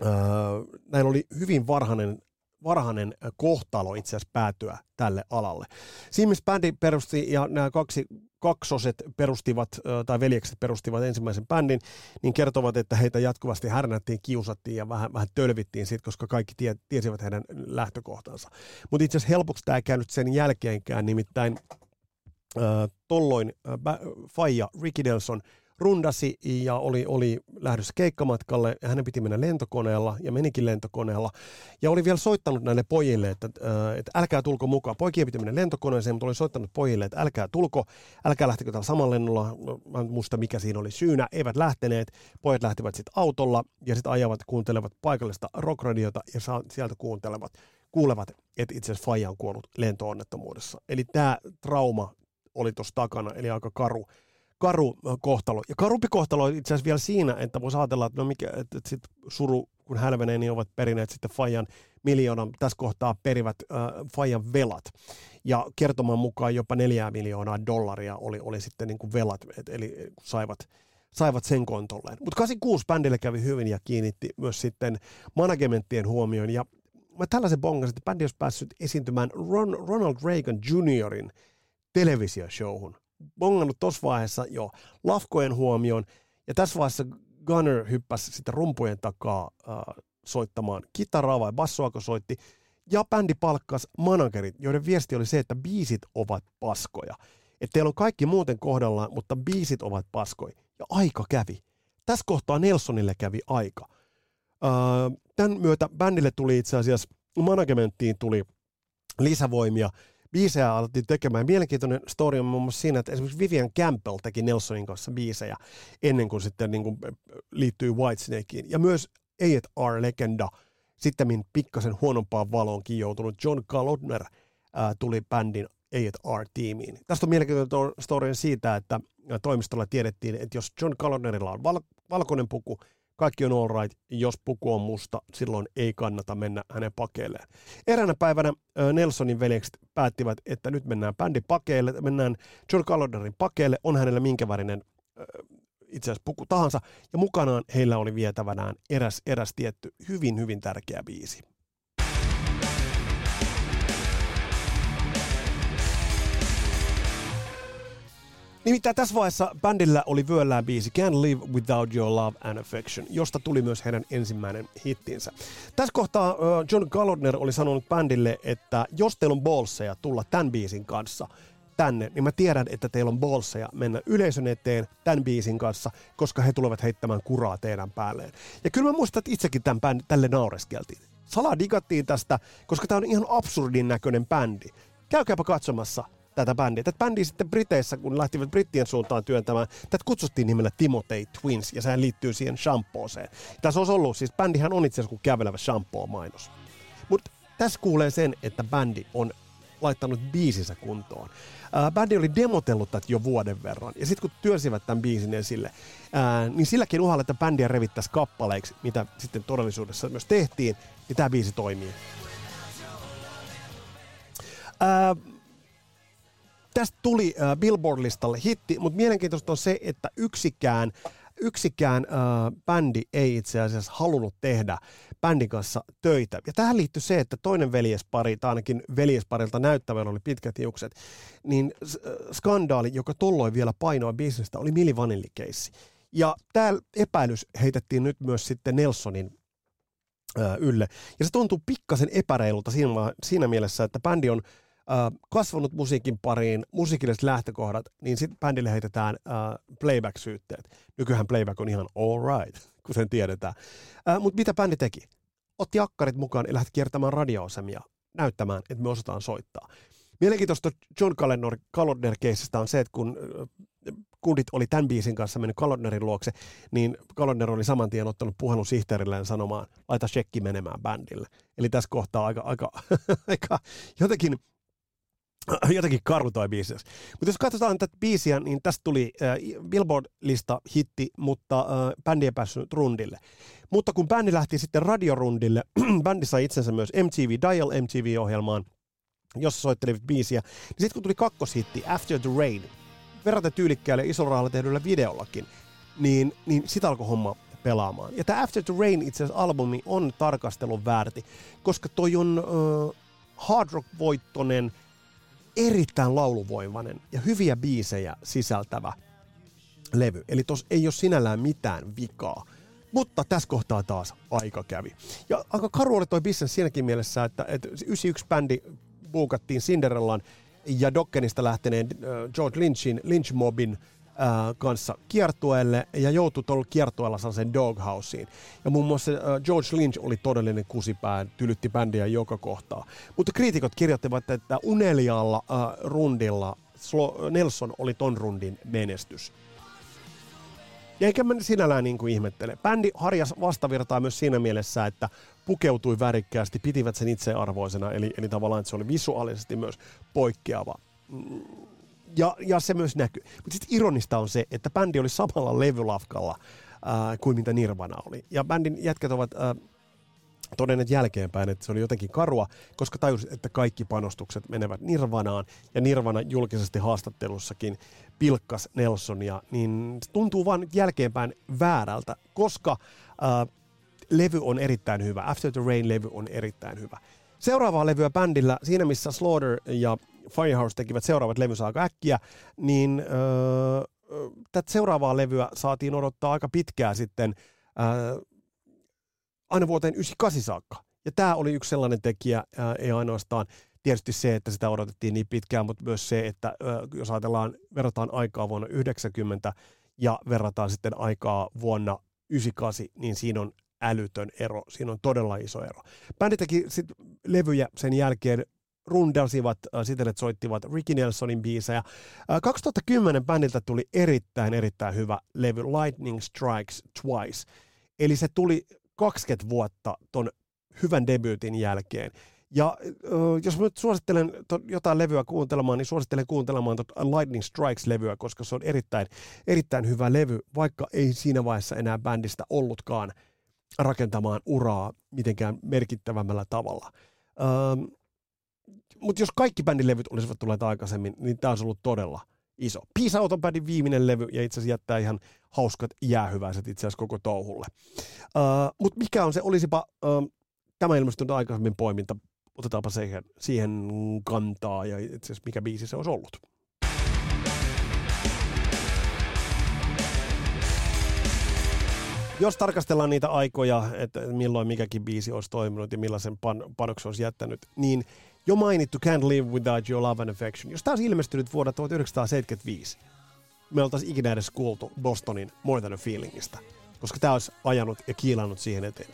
Öö, näillä oli hyvin varhainen varhainen kohtalo itse asiassa päätyä tälle alalle. Missä bändi perusti ja nämä kaksi kaksoset perustivat, tai veljekset perustivat ensimmäisen bändin, niin kertovat, että heitä jatkuvasti härnättiin, kiusattiin ja vähän, vähän tölvittiin siitä, koska kaikki tie, tiesivät heidän lähtökohtansa. Mutta itse asiassa helpoksi tämä ei käynyt sen jälkeenkään, nimittäin äh, tolloin äh, Faija Ricky Nelson rundasi ja oli, oli lähdössä keikkamatkalle ja hänen piti mennä lentokoneella ja menikin lentokoneella. Ja oli vielä soittanut näille pojille, että, äh, että älkää tulko mukaan. Poikien piti mennä lentokoneeseen, mutta oli soittanut pojille, että älkää tulko, älkää lähtekö tällä samalla lennolla. Mä en muista mikä siinä oli syynä. Eivät lähteneet. Pojat lähtivät sitten autolla ja sitten ajavat, kuuntelevat paikallista rockradiota ja sieltä kuuntelevat, kuulevat, että itse asiassa Faija on kuollut lentoonnettomuudessa. Eli tämä trauma oli tuossa takana, eli aika karu karu kohtalo. Ja karumpi kohtalo on itse asiassa vielä siinä, että voisi ajatella, että, no mikä, että, että sit suru kun hälvenee, niin ovat perineet sitten Fajan miljoonan, tässä kohtaa perivät äh, Fajan velat. Ja kertoman mukaan jopa neljää miljoonaa dollaria oli, oli sitten niin kuin velat, et, eli saivat, saivat sen kontolleen. Mutta 86 bändille kävi hyvin ja kiinnitti myös sitten managementtien huomioon. Ja mä tällaisen bongasin, että bändi olisi päässyt esiintymään Ron, Ronald Reagan Juniorin televisioshowhun bongannut tuossa vaiheessa jo lafkojen huomioon, ja tässä vaiheessa Gunner hyppäsi sitten rumpujen takaa äh, soittamaan kitaraa vai bassoa, kun soitti, ja bändi palkkas managerit, joiden viesti oli se, että biisit ovat paskoja. Että teillä on kaikki muuten kohdallaan, mutta biisit ovat paskoja. Ja aika kävi. Tässä kohtaa Nelsonille kävi aika. Öö, tämän myötä bändille tuli itse asiassa, managementtiin tuli lisävoimia, biisejä alettiin tekemään. Mielenkiintoinen story on muun muassa siinä, että esimerkiksi Vivian Campbell teki Nelsonin kanssa biisejä ennen kuin sitten niin kuin liittyi Whitesnakeen. Ja myös A&R-legenda, sitten pikkasen huonompaan valoonkin joutunut John Kalodner ää, tuli bändin A&R-tiimiin. Tästä on mielenkiintoinen story siitä, että toimistolla tiedettiin, että jos John Kalodnerilla on val- valkoinen puku, kaikki on all right, jos puku on musta, silloin ei kannata mennä hänen pakeilleen. Eräänä päivänä Nelsonin veljekset päättivät, että nyt mennään bändin pakeille, mennään John Caloderin pakeille, on hänellä minkä värinen itse asiassa puku tahansa, ja mukanaan heillä oli vietävänään eräs, eräs tietty hyvin, hyvin tärkeä biisi. Nimittäin tässä vaiheessa bändillä oli vyöllään biisi Can't Live Without Your Love and Affection, josta tuli myös heidän ensimmäinen hittinsä. Tässä kohtaa John Gallodner oli sanonut bändille, että jos teillä on bolseja tulla tämän biisin kanssa tänne, niin mä tiedän, että teillä on bolseja mennä yleisön eteen tämän biisin kanssa, koska he tulevat heittämään kuraa teidän päälleen. Ja kyllä mä muistan, että itsekin tämän bändi, tälle naureskeltiin. Salaa digattiin tästä, koska tämä on ihan absurdin näköinen bändi. Käykääpä katsomassa tätä bändiä. Tätä bändiä sitten Briteissä, kun lähtivät brittien suuntaan työntämään, tätä kutsuttiin nimellä Timothy Twins, ja sehän liittyy siihen shampooseen. Tässä olisi ollut, siis bändihän on itse asiassa kuin kävelevä shampoo-mainos. Mutta tässä kuulee sen, että bändi on laittanut biisinsä kuntoon. Ää, bändi oli demotellut tätä jo vuoden verran, ja sitten kun työsivät tämän biisin esille, ää, niin silläkin uhalla, että bändiä revittäisi kappaleiksi, mitä sitten todellisuudessa myös tehtiin, niin tämä biisi toimii. Ää, tästä tuli äh, Billboard-listalle hitti, mutta mielenkiintoista on se, että yksikään, yksikään äh, bändi ei itse asiassa halunnut tehdä bändin kanssa töitä. Ja tähän liittyy se, että toinen veljespari, tai ainakin veljesparilta näyttävällä oli pitkät hiukset, niin äh, skandaali, joka tuolloin vielä painoa bisnestä, oli Milli Vanilli-keissi. Ja tämä epäilys heitettiin nyt myös sitten Nelsonin äh, ylle. Ja se tuntuu pikkasen epäreilulta siinä, siinä mielessä, että bändi on kasvanut musiikin pariin, musiikilliset lähtökohdat, niin sitten bändille heitetään playback-syytteet. Nykyään playback on ihan all right, kun sen tiedetään. Mutta mitä bändi teki? Otti akkarit mukaan ja lähti kiertämään radioasemia näyttämään, että me osataan soittaa. Mielenkiintoista John Kalodner keisistä on se, että kun kundit oli tämän biisin kanssa mennyt Kalodnerin luokse, niin Kalodner oli saman tien ottanut puhelun sihteerilleen sanomaan, laita shekki menemään bändille. Eli tässä kohtaa aika, aika, aika jotenkin jotenkin karu toi biisi. Mutta jos katsotaan tätä biisiä, niin tästä tuli äh, Billboard-lista hitti, mutta äh, bändi ei päässyt rundille. Mutta kun bändi lähti sitten radiorundille, bändi sai itsensä myös MTV Dial MTV-ohjelmaan, jossa soittelivat biisiä. Niin sitten kun tuli kakkoshitti After the Rain, verraten tyylikkäälle isolla rahalla tehdyllä videollakin, niin, niin sitä alkoi homma pelaamaan. Ja tämä After the Rain itse asiassa albumi on tarkastelun väärti, koska toi on äh, hard rock-voittonen – erittäin lauluvoimainen ja hyviä biisejä sisältävä levy. Eli tos ei ole sinällään mitään vikaa. Mutta tässä kohtaa taas aika kävi. Ja aika karu oli toi business siinäkin mielessä, että, että 91 bändi buukattiin Cinderellan ja Dokkenista lähteneen George Lynchin, Lynch Mobin ää, kanssa kiertueelle ja joutui tuolla kiertueella sellaiseen doghouseen. Ja muun muassa ää, George Lynch oli todellinen kusipää, tylytti bändiä joka kohtaa. Mutta kriitikot kirjoittivat, että unelialla ää, rundilla Nelson oli ton rundin menestys. Ja eikä mä sinällään niin kuin ihmettele. Bändi harjas vastavirtaa myös siinä mielessä, että pukeutui värikkäästi, pitivät sen itsearvoisena, eli, eli tavallaan että se oli visuaalisesti myös poikkeava. Ja, ja se myös näkyy. Mutta sitten ironista on se, että bändi oli samalla levylafkalla ää, kuin mitä Nirvana oli. Ja bändin jätkät ovat ää, todenneet jälkeenpäin, että se oli jotenkin karua, koska tajus, että kaikki panostukset menevät Nirvanaan, ja Nirvana julkisesti haastattelussakin pilkkas Nelsonia, niin se tuntuu vaan jälkeenpäin väärältä, koska ää, levy on erittäin hyvä. After the Rain-levy on erittäin hyvä. Seuraavaa levyä bändillä, siinä missä Slaughter ja Firehouse tekivät seuraavat levynsä aika äkkiä, niin öö, tätä seuraavaa levyä saatiin odottaa aika pitkää sitten, öö, aina vuoteen 98 saakka. Ja tämä oli yksi sellainen tekijä, ää, ei ainoastaan tietysti se, että sitä odotettiin niin pitkään, mutta myös se, että ää, jos ajatellaan, verrataan aikaa vuonna 90 ja verrataan sitten aikaa vuonna 98, niin siinä on älytön ero. Siinä on todella iso ero. Bändi teki sit levyjä sen jälkeen, rundasivat äh, siten, että soittivat Ricky Nelsonin biisejä. Äh, 2010 bändiltä tuli erittäin, erittäin hyvä levy Lightning Strikes Twice. Eli se tuli 20 vuotta ton hyvän debyytin jälkeen. Ja äh, jos mä nyt suosittelen jotain levyä kuuntelemaan, niin suosittelen kuuntelemaan Lightning Strikes-levyä, koska se on erittäin, erittäin hyvä levy, vaikka ei siinä vaiheessa enää bändistä ollutkaan rakentamaan uraa mitenkään merkittävämmällä tavalla. Ähm, Mutta jos kaikki bändin levyt olisivat tulleet aikaisemmin, niin tämä olisi ollut todella iso. Peace Out on bändin viimeinen levy ja itse asiassa jättää ihan hauskat jäähyväiset itse asiassa koko touhulle. Uh, Mutta mikä on se, olisipa uh, tämä ilmestynyt aikaisemmin poiminta, otetaanpa siihen, siihen kantaa ja itse asiassa mikä biisi se olisi ollut. Jos tarkastellaan niitä aikoja, että milloin mikäkin biisi olisi toiminut ja millaisen pan- panoksen olisi jättänyt, niin jo mainittu Can't Live Without Your Love and Affection, jos tämä olisi ilmestynyt vuonna 1975, me oltaisiin ikinä edes kuultu Bostonin More Than a Feelingista, koska tämä olisi ajanut ja kiilannut siihen eteen.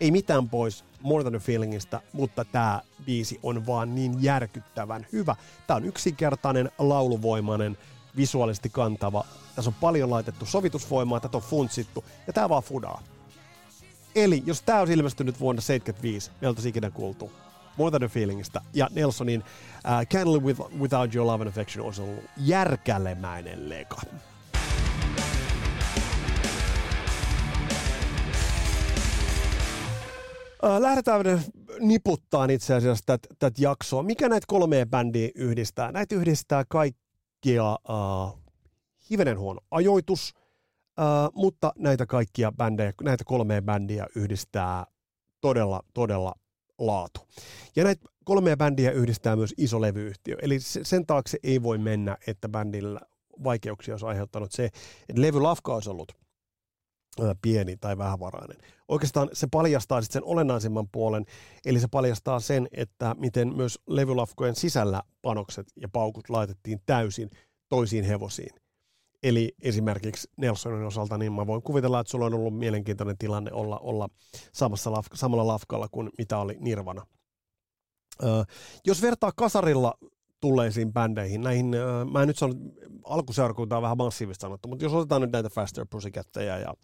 Ei mitään pois More Than a Feelingista, mutta tämä biisi on vaan niin järkyttävän hyvä. Tämä on yksinkertainen, lauluvoimainen, visuaalisesti kantava. Tässä on paljon laitettu sovitusvoimaa, tätä on funtsittu, ja tämä vaan fudaa. Eli jos tämä olisi ilmestynyt vuonna 75, me oltaisiin ikinä kuultu More Than a Feelingista, ja Nelsonin uh, Can't Live with, Without Your Love and Affection olisi ollut järkälemäinen leka. Lähdetään niputtaan itse asiassa tätä tät jaksoa. Mikä näitä kolmea bändiä yhdistää? Näitä yhdistää kaikkia uh, hivenen huono ajoitus, uh, mutta näitä kaikkia bändejä, näitä kolmea bändiä yhdistää todella, todella laatu. Ja näitä kolmea bändiä yhdistää myös iso levyyhtiö, eli sen taakse ei voi mennä, että bändillä vaikeuksia olisi aiheuttanut se, että levylafka olisi ollut pieni tai vähävarainen. Oikeastaan se paljastaa sitten sen olennaisimman puolen, eli se paljastaa sen, että miten myös levylafkojen sisällä panokset ja paukut laitettiin täysin toisiin hevosiin. Eli esimerkiksi Nelsonin osalta, niin mä voin kuvitella, että sulla on ollut mielenkiintoinen tilanne olla, olla samassa laf, samalla lafkalla kuin mitä oli Nirvana. Öö, jos vertaa kasarilla tulleisiin bändeihin, näihin, öö, mä en nyt sano, alkuseurakunta on vähän massiivista sanottu, mutta jos otetaan nyt näitä Faster Pussycatteja ja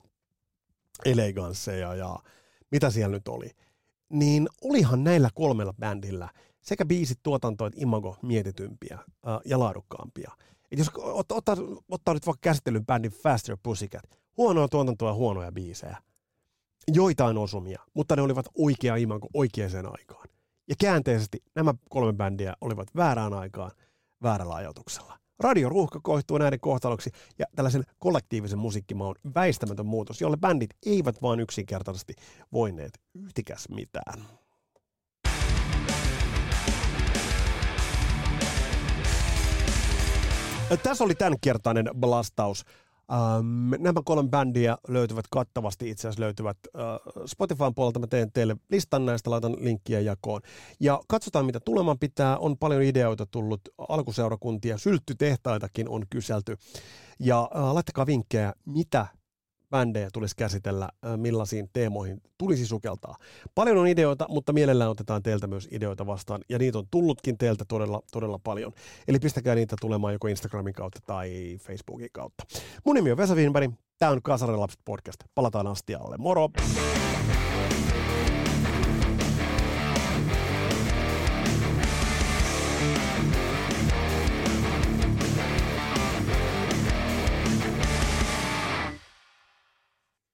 Eleganceja ja mitä siellä nyt oli, niin olihan näillä kolmella bändillä sekä biisit, tuotanto että imago mietitympiä öö, ja laadukkaampia – et jos ottaa, ottaa, ottaa nyt vaikka käsittelyn bändin Faster Pussycat, huonoa tuotantoa ja huonoja biisejä, joitain osumia, mutta ne olivat oikea imanko oikeaan aikaan. Ja käänteisesti nämä kolme bändiä olivat väärään aikaan väärällä ajatuksella. Radioruuhka koihtuu näiden kohtaloksi ja tällaisen kollektiivisen musiikkimaun väistämätön muutos, jolle bändit eivät vain yksinkertaisesti voineet yhtikäs mitään. Tässä oli tämänkertainen blastaus. Ähm, nämä kolme bändiä löytyvät kattavasti, itse asiassa löytyvät äh, Spotifyn puolelta. Mä teen teille listan näistä, laitan linkkiä jakoon. Ja katsotaan, mitä tuleman pitää. On paljon ideoita tullut, alkuseurakuntia, sylttytehtaitakin on kyselty. Ja äh, laittakaa vinkkejä, mitä bändejä tulisi käsitellä, millaisiin teemoihin tulisi sukeltaa. Paljon on ideoita, mutta mielellään otetaan teiltä myös ideoita vastaan, ja niitä on tullutkin teiltä todella, todella paljon. Eli pistäkää niitä tulemaan joko Instagramin kautta tai Facebookin kautta. Mun nimi on Vesa Wienberg, tämä on Kasarelapset podcast. Palataan astialle. Moro!